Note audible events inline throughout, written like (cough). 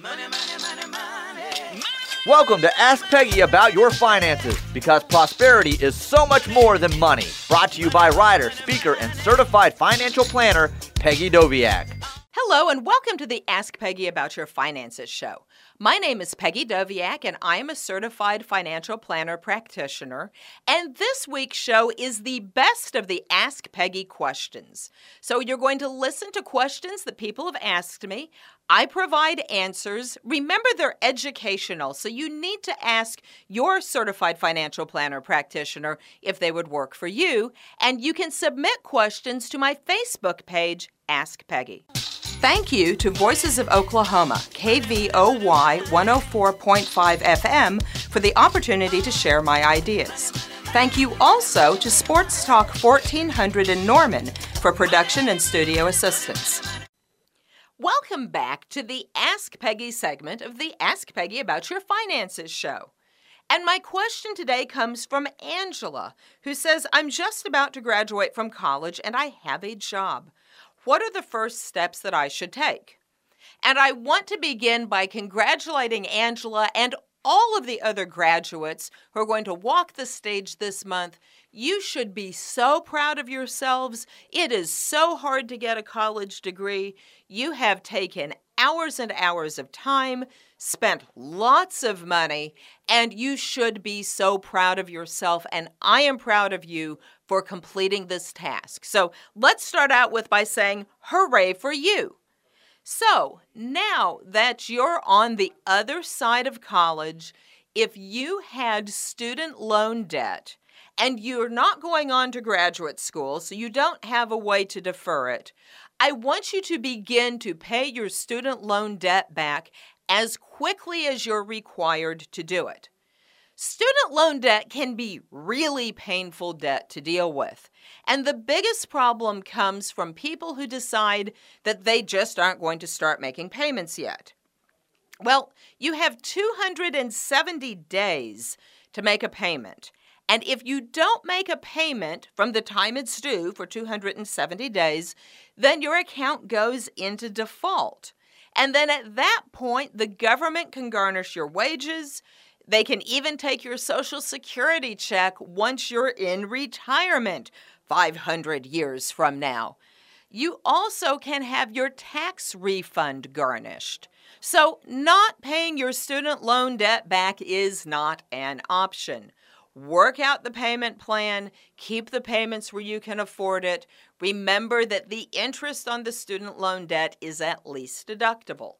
Money, money, money, money. Welcome to Ask Peggy About Your Finances because prosperity is so much more than money. Brought to you by writer, speaker, and certified financial planner Peggy Doviak. Hello, and welcome to the Ask Peggy About Your Finances show. My name is Peggy Doviak, and I am a certified financial planner practitioner. And this week's show is the best of the Ask Peggy questions. So you're going to listen to questions that people have asked me. I provide answers. Remember, they're educational, so you need to ask your certified financial planner practitioner if they would work for you. And you can submit questions to my Facebook page, Ask Peggy. Thank you to Voices of Oklahoma, KVOY 104.5 FM, for the opportunity to share my ideas. Thank you also to Sports Talk 1400 in Norman for production and studio assistance. Welcome back to the Ask Peggy segment of the Ask Peggy About Your Finances show. And my question today comes from Angela, who says, I'm just about to graduate from college and I have a job. What are the first steps that I should take? And I want to begin by congratulating Angela and all of the other graduates who are going to walk the stage this month. You should be so proud of yourselves. It is so hard to get a college degree. You have taken hours and hours of time, spent lots of money, and you should be so proud of yourself. And I am proud of you for completing this task. So let's start out with by saying, Hooray for you! So now that you're on the other side of college, if you had student loan debt and you're not going on to graduate school, so you don't have a way to defer it, I want you to begin to pay your student loan debt back as quickly as you're required to do it. Student loan debt can be really painful debt to deal with. And the biggest problem comes from people who decide that they just aren't going to start making payments yet. Well, you have 270 days to make a payment. And if you don't make a payment from the time it's due for 270 days, then your account goes into default. And then at that point, the government can garnish your wages, they can even take your Social Security check once you're in retirement 500 years from now. You also can have your tax refund garnished. So, not paying your student loan debt back is not an option. Work out the payment plan, keep the payments where you can afford it. Remember that the interest on the student loan debt is at least deductible.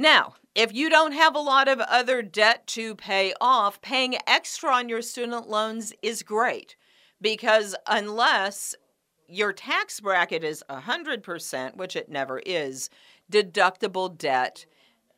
Now, if you don't have a lot of other debt to pay off, paying extra on your student loans is great because unless your tax bracket is 100%, which it never is, deductible debt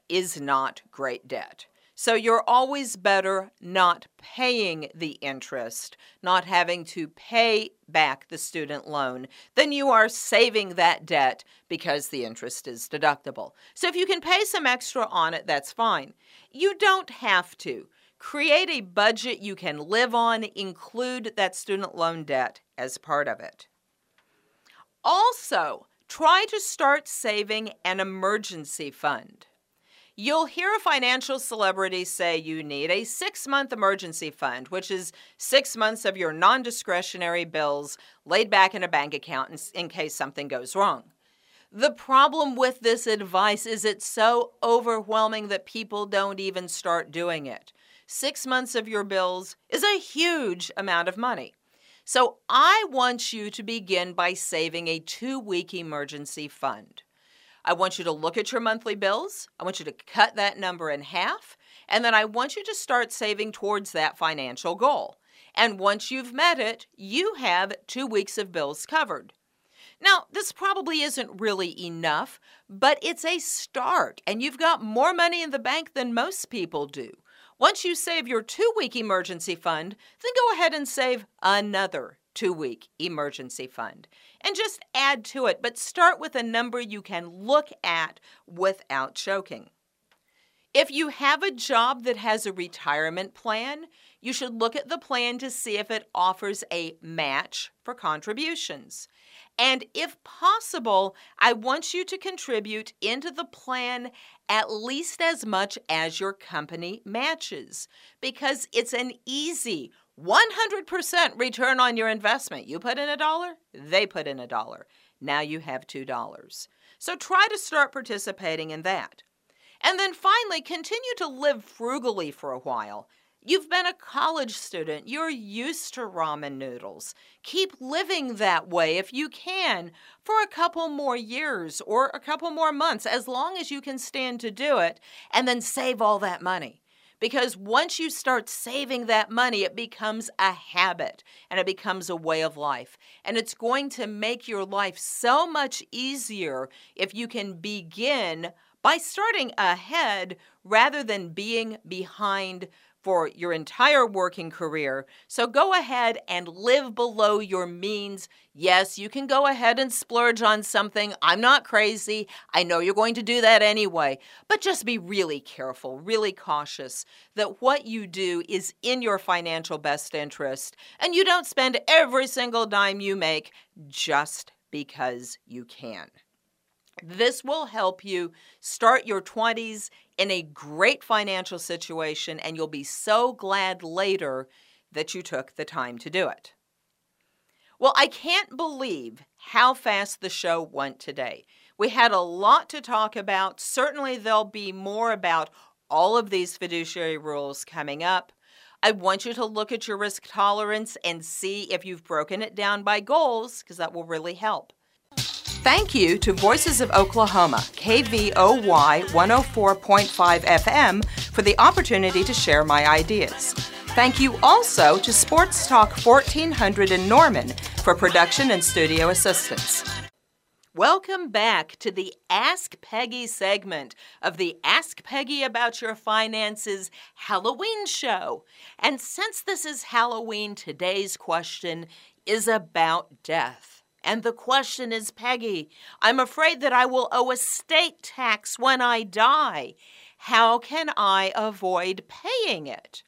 is not great debt. So you're always better not paying the interest, not having to pay back the student loan, than you are saving that debt because the interest is deductible. So if you can pay some extra on it, that's fine. You don't have to. Create a budget you can live on, include that student loan debt as part of it. Also, try to start saving an emergency fund. You'll hear a financial celebrity say you need a six month emergency fund, which is six months of your non discretionary bills laid back in a bank account in, in, case something goes wrong. The problem with this advice is it's so overwhelming that people don't even start doing it. Six months of your bills is a huge amount of money. So I want you to begin by saving a two week emergency fund. I want you to look at your monthly bills. I want you to cut that number in half. And then I want you to start saving towards that financial goal. And once you've met it, you have two weeks of bills covered. Now, this probably isn't really enough, but it's a start, and you've got more money in the bank than most people do. Once you save your two week emergency fund, then go ahead and save another two week emergency fund and just add to it, but start with a number you can look at without choking. If you have a job that has a retirement plan, you should look at the plan to see if it offers a match for contributions. And if possible, I want you to contribute into the plan at least as much as your company matches because it's an easy 100% return on your investment. You put in a dollar, they put in a dollar. Now you have $2. So try to start participating in that. And then finally, continue to live frugally for a while. You've been a college student. You're used to ramen noodles. Keep living that way if you can for a couple more years or a couple more months, as long as you can stand to do it, and then save all that money. Because once you start saving that money, it becomes a habit and it becomes a way of life. And it's going to make your life so much easier if you can begin by starting ahead rather than being behind for your entire working career. So go ahead and live below your means. Yes, you can go ahead and splurge on something. I'm not crazy. I know you're going to do that anyway. But just be really careful, really cautious that what you do is in your financial best interest and you don't spend every single dime you make just because you can. This will help you start your 20s in a great financial situation, and you'll be so glad later that you took the time to do it. Well, I can't believe how fast the show went today. We had a lot to talk about. Certainly, there'll be more about all of these fiduciary rules coming up. I want you to look at your risk tolerance and see if you've broken it down by goals, because that will really help. Thank you to Voices of Oklahoma, KVOY 104.5 FM, for the opportunity to share my ideas. Thank you also to Sports Talk 1400 in Norman for production and studio assistance. Welcome back to the Ask Peggy segment of the Ask Peggy About Your Finances Halloween show. And since this is Halloween, today's question is about death. And the question is, Peggy, I'm afraid that I will owe a state tax when I die. How can I avoid paying it?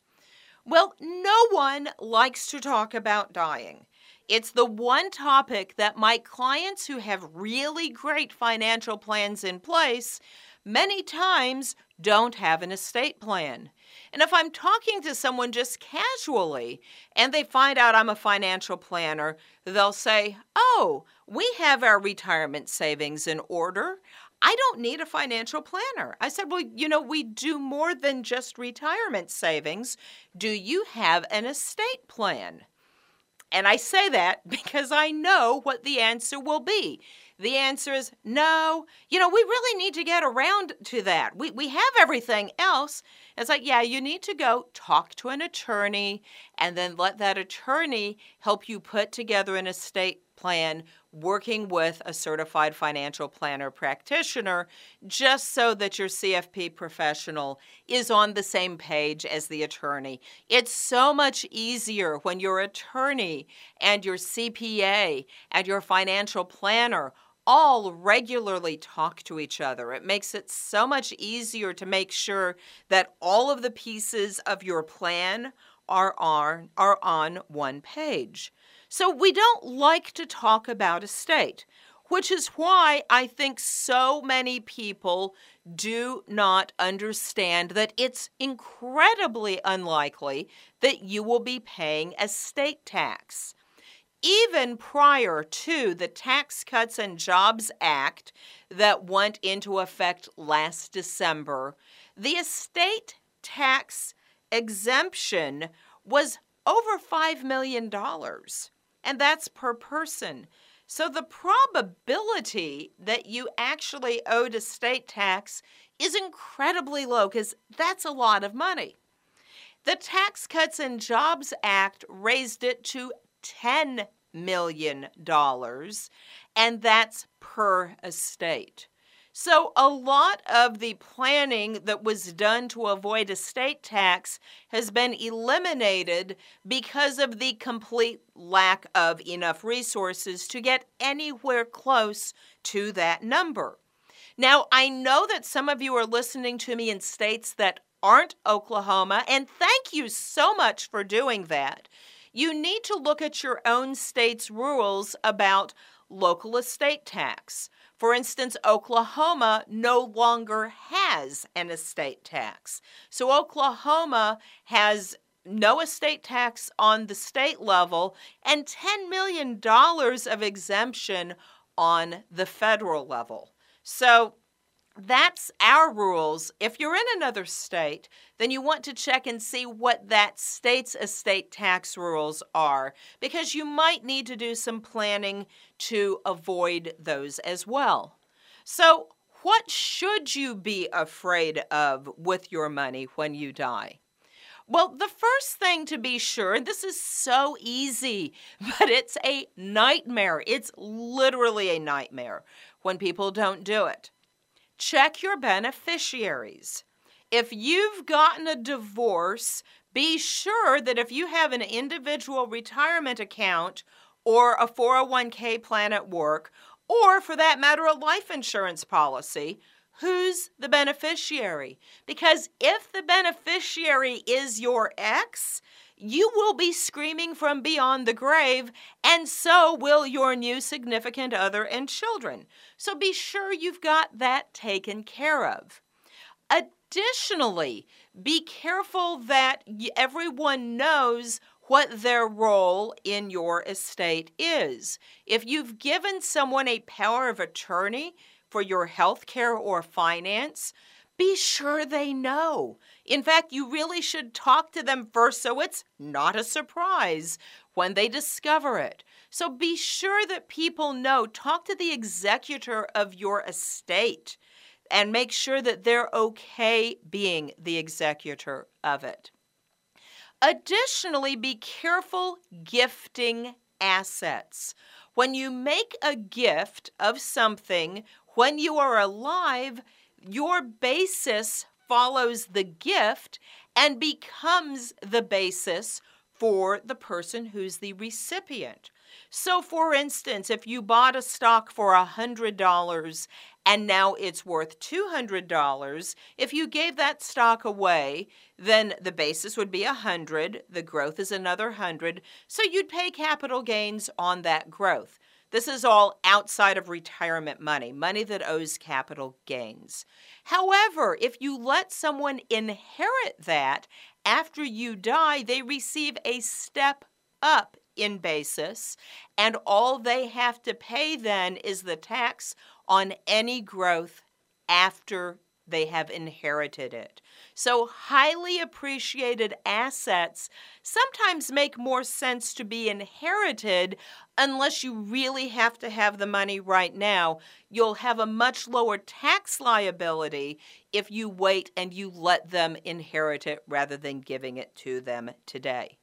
Well, no one likes to talk about dying. It's the one topic that my clients who have really great financial plans in place many times don't have an estate plan. And if I'm talking to someone just casually and they find out I'm a financial planner, they'll say, Oh, we have our retirement savings in order. I don't need a financial planner. I said, Well, you know, we do more than just retirement savings. Do you have an estate plan? And I say that (laughs) because I know what the answer will be. The answer is no. You know, we really need to get around to that. We, we have everything else. It's like, yeah, you need to go talk to an attorney and then let that attorney help you put together an estate plan working with a certified financial planner practitioner just so that your CFP professional is on the same page as the attorney. It's so much easier when your attorney and your CPA and your financial planner all regularly talk to each other. It makes it so much easier to make sure that all of the pieces of your plan are on, are on one page. So we don't like to talk about estate, which is why I think so many people do not understand that it's incredibly unlikely that you will be paying estate tax even prior to the Tax Cuts and Jobs Act that went into effect last December, the estate tax exemption was over $5 million, and that's per person. So the probability that you actually owed estate tax is incredibly low because that's a lot of money. The Tax Cuts and Jobs Act raised it to $10 million, and that's per estate. So, a lot of the planning that was done to avoid estate tax has been eliminated because of the complete lack of enough resources to get anywhere close to that number. Now, I know that some of you are listening to me in states that aren't Oklahoma, and thank you so much for doing that you need to look at your own state's rules about local estate tax. For instance, Oklahoma no longer has an estate tax. So Oklahoma has no estate tax on the state level and $10 million of exemption on the federal level. So that's our rules. If you're in another state, then you want to check and see what that state's estate tax rules are because you might need to do some planning to avoid those as well. So, what should you be afraid of with your money when you die? Well, the first thing to be sure, and this is so easy, (laughs) but it's a nightmare. It's literally a nightmare when people don't do it check your beneficiaries. If you've gotten a divorce, be sure that if you have an individual retirement account or a 401k plan at work, or for that matter, a life insurance policy, who's the beneficiary? Because if the beneficiary is your ex, you will be screaming from beyond the grave, and so will your new significant other and children. So be sure you've got that taken care of. Additionally, be careful that everyone knows what their role in your estate is. If you've given someone a power of attorney for your health care or finance, be sure they know. In fact, you really should talk to them first so it's not a surprise when they discover it. So be sure that people know. Talk to the executor of your estate and make sure that they're okay being the executor of it. Additionally, be careful gifting assets. When you make a gift of something when you are alive, your basis follows the gift and becomes the basis for the person who's the recipient. So, for instance, if you bought a stock for $100 and now it's worth $200, if you gave that stock away, then the basis would be 100, the growth is another 100, so you'd pay capital gains on that growth. This is all outside of retirement money, money that owes capital gains. However, if you let someone inherit that after you die, they receive a step up in basis, and all they have to pay then is the tax on any growth after they have inherited it. So, highly appreciated assets sometimes make more sense to be inherited unless you really have to have the money right now. You'll have a much lower tax liability if you wait and you let them inherit it rather than giving it to them today.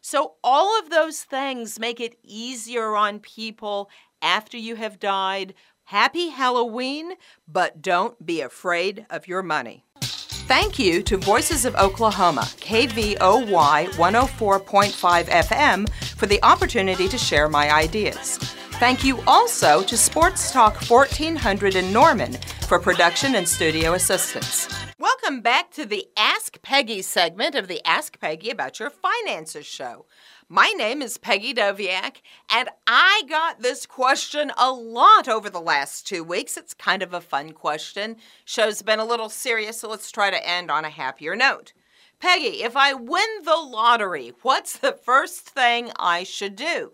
So, all of those things make it easier on people after you have died. Happy Halloween, but don't be afraid of your money. Thank you to Voices of Oklahoma, KVOY 104.5 FM, for the opportunity to share my ideas. Thank you also to Sports Talk 1400 in Norman for production and studio assistance. Welcome back to the Ask Peggy segment of the Ask Peggy About Your Finances show. My name is Peggy Doviak, and I got this question a lot over the last two weeks. It's kind of a fun question. Show's been a little serious, so let's try to end on a happier note. Peggy, if I win the lottery, what's the first thing I should do?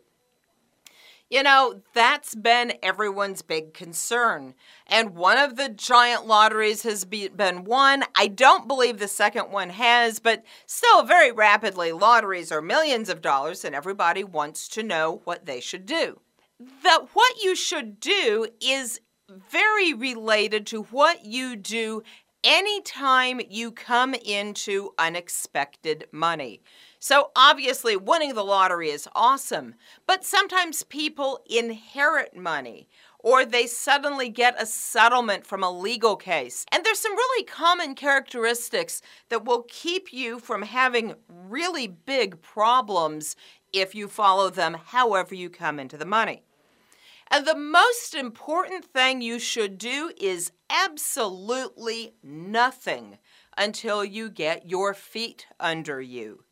You know, that's been everyone's big concern. And one of the giant lotteries has be, been won. I don't believe the second one has, but still, very rapidly, lotteries are millions of dollars, and everybody wants to know what they should do. The, what you should do is very related to what you do anytime you come into unexpected money. So obviously, winning the lottery is awesome, but sometimes people inherit money or they suddenly get a settlement from a legal case. And there's some really common characteristics that will keep you from having really big problems if you follow them however you come into the money. And the most important thing you should do is absolutely nothing until you get your feet under you.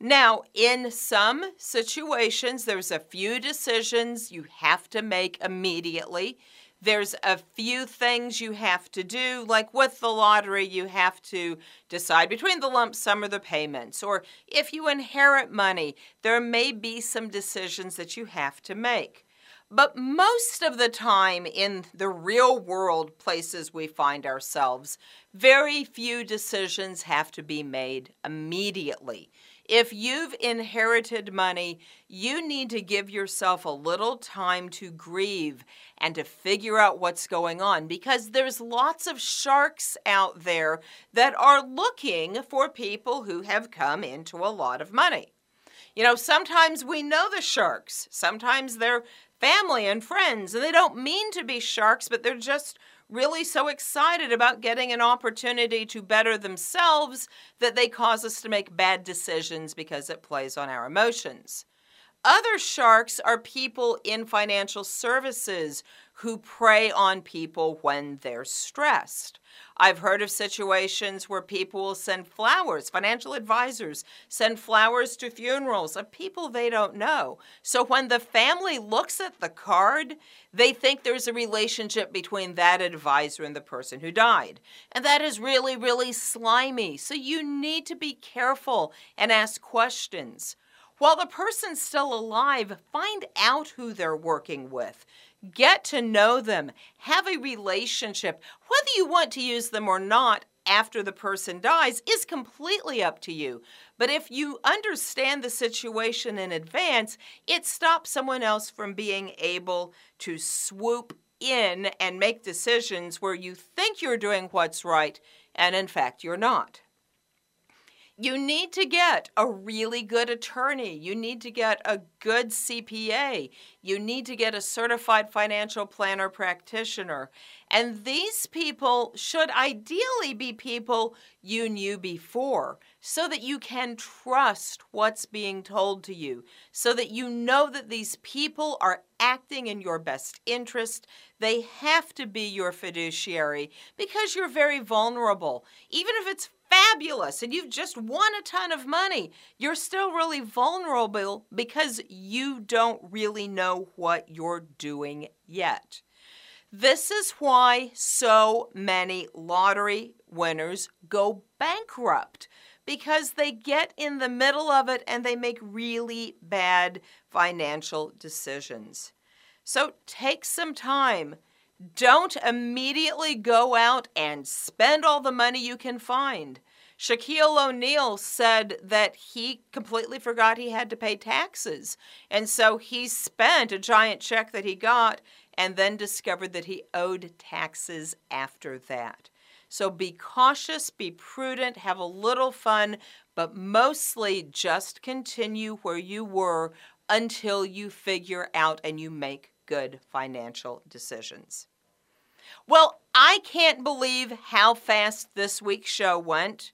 Now, in some situations, there's a few decisions you have to make immediately. There's a few things you have to do, like with the lottery, you have to decide between the lump sum or the payments. Or if you inherit money, there may be some decisions that you have to make. But most of the time in the real world places we find ourselves, very few decisions have to be made immediately. If you've inherited money, you need to give yourself a little time to grieve and to figure out what's going on because there's lots of sharks out there that are looking for people who have come into a lot of money. You know, sometimes we know the sharks. Sometimes they're family and friends, and they don't mean to be sharks, but they're just really so excited about getting an opportunity to better themselves that they cause us to make bad decisions because it plays on our emotions. Other sharks are people in financial services who prey on people when they're stressed. I've heard of situations where people will send flowers, financial advisors send flowers to funerals of people they don't know. So when the family looks at the card, they think there's a relationship between that advisor and the person who died. And that is really, really slimy. So you need to be careful and ask questions. While the person's still alive, find out who they're working with. Get to know them. Have a relationship. Whether you want to use them or not after the person dies is completely up to you. But if you understand the situation in advance, it stops someone else from being able to swoop in and make decisions where you think you're doing what's right and in fact you're not. You need to get a really good attorney. You need to get a good CPA. You need to get a certified financial planner practitioner. And these people should ideally be people you knew before so that you can trust what's being told to you, so that you know that these people are acting in your best interest. They have to be your fiduciary because you're very vulnerable. Even if it's fabulous and you've just won a ton of money, you're still really vulnerable because you don't really know what you're doing yet. This is why so many lottery winners go bankrupt because they get in the middle of it and they make really bad financial decisions. So take some time don't immediately go out and spend all the money you can find. Shaquille O'Neal said that he completely forgot he had to pay taxes. And so he spent a giant check that he got and then discovered that he owed taxes after that. So be cautious, be prudent, have a little fun, but mostly just continue where you were until you figure out and you make good financial decisions. Well, I can't believe how fast this week's show went.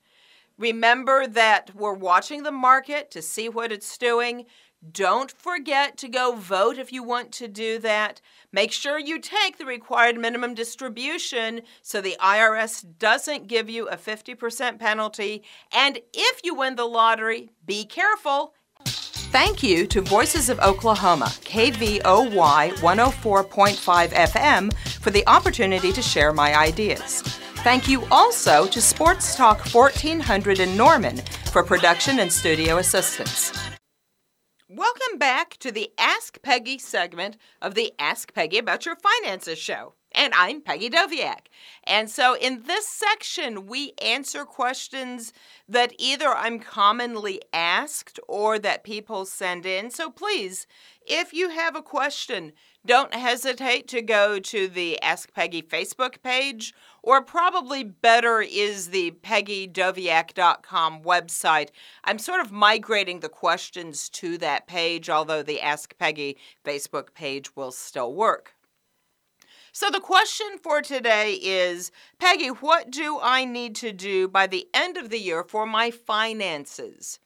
Remember that we're watching the market to see what it's doing. Don't forget to go vote if you want to do that. Make sure you take the required minimum distribution so the IRS doesn't give you a 50% penalty. And if you win the lottery, be careful Thank you to Voices of Oklahoma, KVOY 104.5 FM, for the opportunity to share my ideas. Thank you also to Sports Talk 1400 in Norman for production and studio assistance. Welcome back to the Ask Peggy segment of the Ask Peggy About Your Finances show. And I'm Peggy Doviak. And so in this section, we answer questions that either I'm commonly asked or that people send in. So please, if you have a question, don't hesitate to go to the Ask Peggy Facebook page, or probably better is the peggydoviak.com website. I'm sort of migrating the questions to that page, although the Ask Peggy Facebook page will still work. So, the question for today is Peggy, what do I need to do by the end of the year for my finances?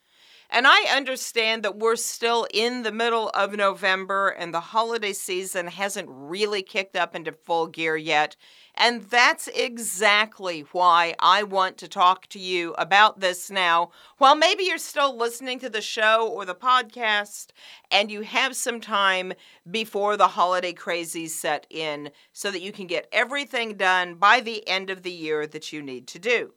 And I understand that we're still in the middle of November and the holiday season hasn't really kicked up into full gear yet. And that's exactly why I want to talk to you about this now. While maybe you're still listening to the show or the podcast and you have some time before the holiday crazies set in so that you can get everything done by the end of the year that you need to do.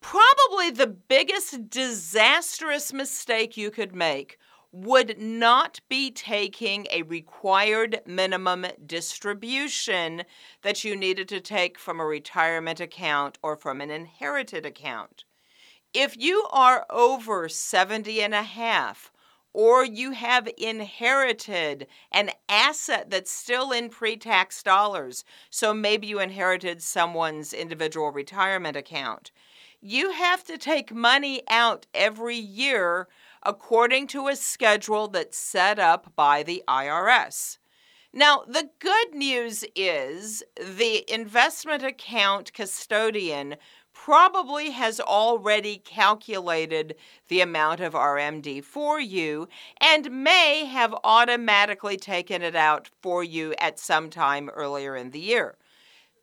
Probably the biggest disastrous mistake you could make would not be taking a required minimum distribution that you needed to take from a retirement account or from an inherited account. If you are over 70 and a half, or you have inherited an asset that's still in pre tax dollars, so maybe you inherited someone's individual retirement account you have to take money out every year according to a schedule that's set up by the IRS. Now, the good news is the investment account custodian probably has already calculated the amount of RMD for you and may have automatically taken it out for you at some time earlier in the year.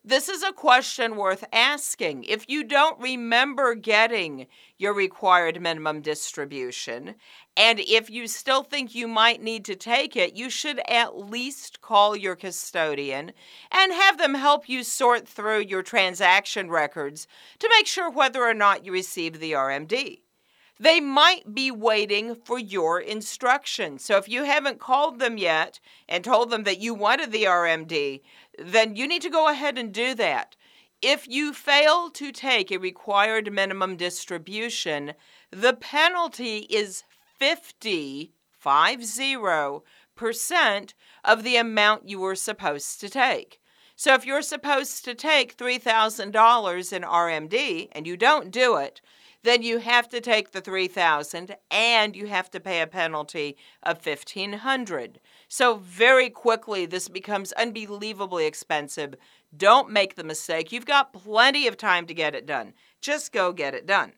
This is a question worth asking. If you don't remember getting your required minimum distribution, and if you still think you might need to take it, you should at least call your custodian and have them help you sort through your transaction records to make sure whether or not you received the RMD. They might be waiting for your instructions. So if you haven't called them yet and told them that you wanted the RMD, then you need to go ahead and do that. If you fail to take a required minimum distribution, the penalty is 50, 50% of the amount you were supposed to take. So if you're supposed to take $3,000 in RMD and you don't do it, then you have to take the 3000 and you have to pay a penalty of 1500 so very quickly this becomes unbelievably expensive. Don't make the mistake. You've got plenty of time to get it done. Just go get it done.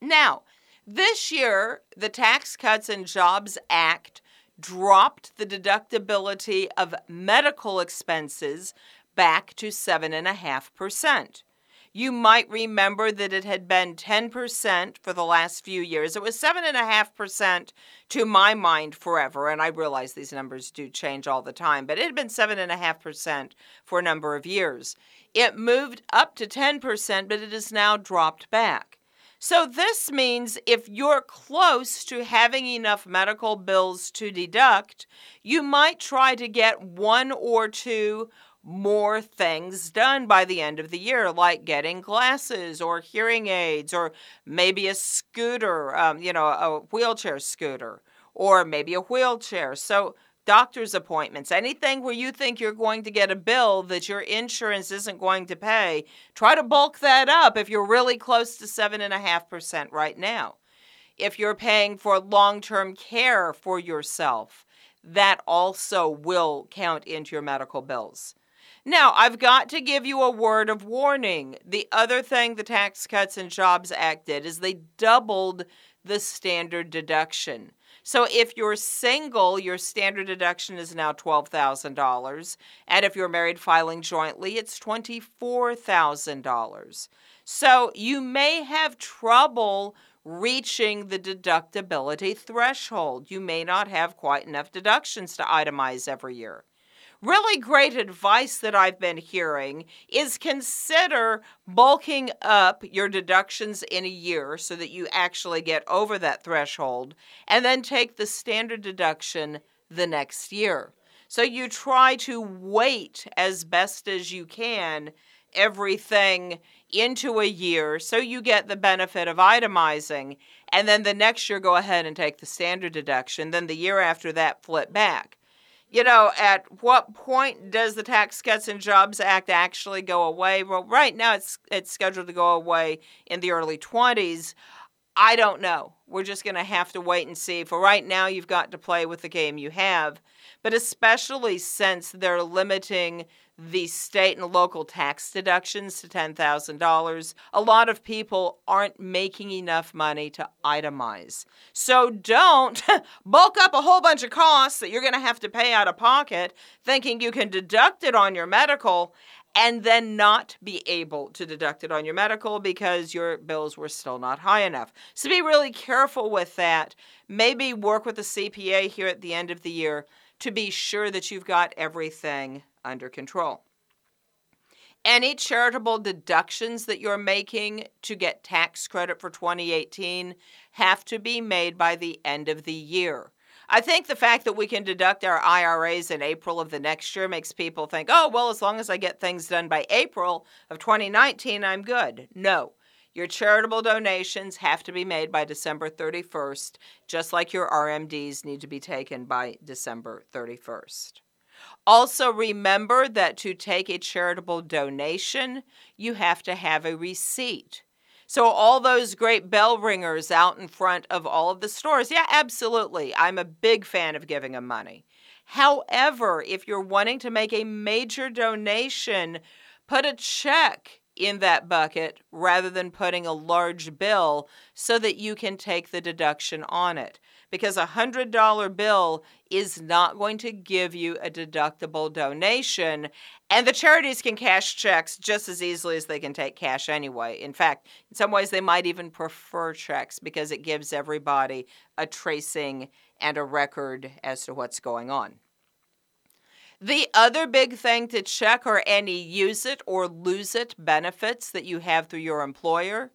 Now this year the tax cuts and jobs act dropped the deductibility of medical expenses back to 7.5% you might remember that it had been 10% for the last few years. It was 7.5% to my mind forever, and I realize these numbers do change all the time, but it had been 7.5% for a number of years. It moved up to 10%, but it has now dropped back. So, this means if you're close to having enough medical bills to deduct, you might try to get one or two more things done by the end of the year, like getting glasses or hearing aids, or maybe a scooter, um, you know, a wheelchair scooter, or maybe a wheelchair. So, doctor's appointments, anything where you think you're going to get a bill that your insurance isn't going to pay, try to bulk that up if you're really close to 7.5% right now. If you're paying for long term care for yourself, that also will count into your medical bills. Now, I've got to give you a word of warning. The other thing the Tax Cuts and Jobs Act did is they doubled the standard deduction. So if you're single, your standard deduction is now $12,000. And if you're married filing jointly, it's $24,000. So you may have trouble reaching the deductibility threshold. You may not have quite enough deductions to itemize every year really great advice that I've been hearing is consider bulking up your deductions in a year so that you actually get over that threshold, and then take the standard deduction the next year. So you try to wait as best as you can everything into a year so you get the benefit of itemizing and then the next year go ahead and take the standard deduction then the year after that flip back you know, at what point does the Tax Cuts and Jobs Act actually go away? Well, right now it's it's scheduled to go away in the early 20s. I don't know. We're just going to have to wait and see. For right now, you've got to play with the game you have. But especially since they're limiting the state and local tax deductions to $10,000. A lot of people aren't making enough money to itemize. So don't (laughs) bulk up a whole bunch of costs that you're going to have to pay out of pocket thinking you can deduct it on your medical and then not be able to deduct it on your medical because your bills were still not high enough. So be really careful with that. Maybe work with a CPA here at the end of the year to be sure that you've got everything under control. Any charitable deductions that you're making to get tax credit for 2018 have to be made by the end of the year. I think the fact that we can deduct our IRAs in April of the next year makes people think, oh, well, as long as I get things done by April of 2019, I'm good. No. Your charitable donations have to be made by December 31st, just like your RMDs need to be taken by December 31st. Also, remember that to take a charitable donation, you have to have a receipt. So, all those great bell ringers out in front of all of the stores, yeah, absolutely. I'm a big fan of giving them money. However, if you're wanting to make a major donation, put a check in that bucket rather than putting a large bill so that you can take the deduction on it because a $100 bill is not going to give you a deductible donation. And the charities can cash checks just as easily as they can take cash anyway. In fact, in some ways, they might even prefer checks because it gives everybody a tracing and a record as to what's going on. The other big thing to check are any use it or lose it benefits that you have through your employer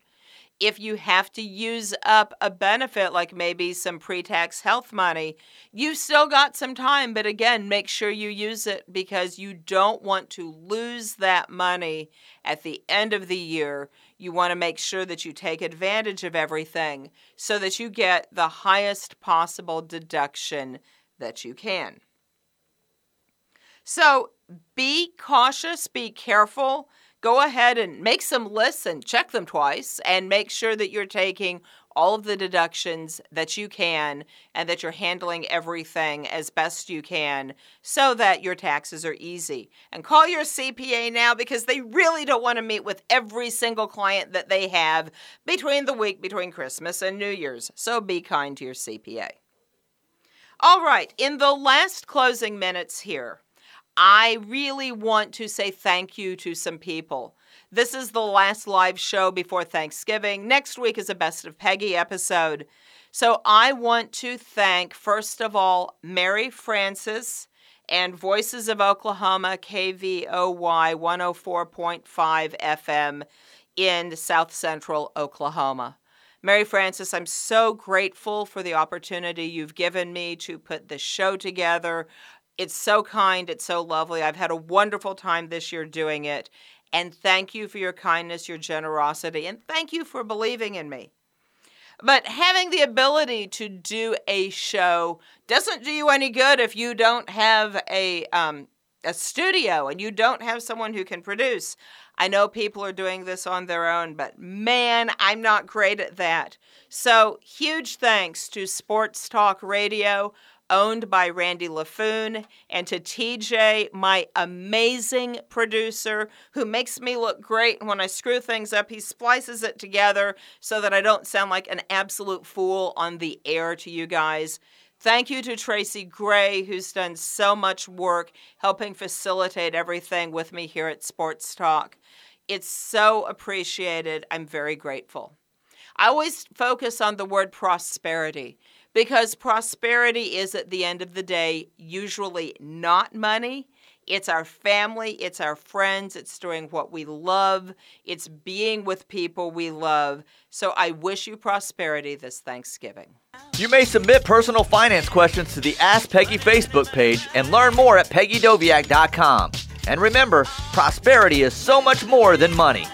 if you have to use up a benefit like maybe some pre tax health money, you still got some time. But again, make sure you use it because you don't want to lose that money at the end of the year. You want to make sure that you take advantage of everything so that you get the highest possible deduction that you can. So be cautious, be careful go ahead and make some lists and check them twice and make sure that you're taking all of the deductions that you can and that you're handling everything as best you can so that your taxes are easy. And call your CPA now because they really don't want to meet with every single client that they have between the week between Christmas and New Year's. So be kind to your CPA. All right, in the last closing minutes here, I really want to say thank you to some people. This is the last live show before Thanksgiving. Next week is a Best of Peggy episode. So I want to thank, first of all, Mary Frances and Voices of Oklahoma, KVOY 104.5 FM in South Central Oklahoma. Mary Frances, I'm so grateful for the opportunity you've given me to put this show together, it's so kind. It's so lovely. I've had a wonderful time this year doing it. And thank you for your kindness, your generosity, and thank you for believing in me. But having the ability to do a show doesn't do you any good if you don't have a um, a studio and you don't have someone who can produce. I know people are doing this on their own, but man, I'm not great at that. So, huge thanks to Sports Talk Radio owned by Randy LaFoon, and to TJ, my amazing producer, who makes me look great. When I screw things up, he splices it together so that I don't sound like an absolute fool on the air to you guys. Thank you to Tracy Gray, who's done so much work helping facilitate everything with me here at Sports Talk. It's so appreciated. I'm very grateful. I always focus on the word prosperity because prosperity is at the end of the day usually not money. It's our family, it's our friends, it's doing what we love, it's being with people we love. So I wish you prosperity this Thanksgiving. You may submit personal finance questions to the Ask Peggy Facebook page and learn more at peggydoviak.com. And remember, prosperity is so much more than money.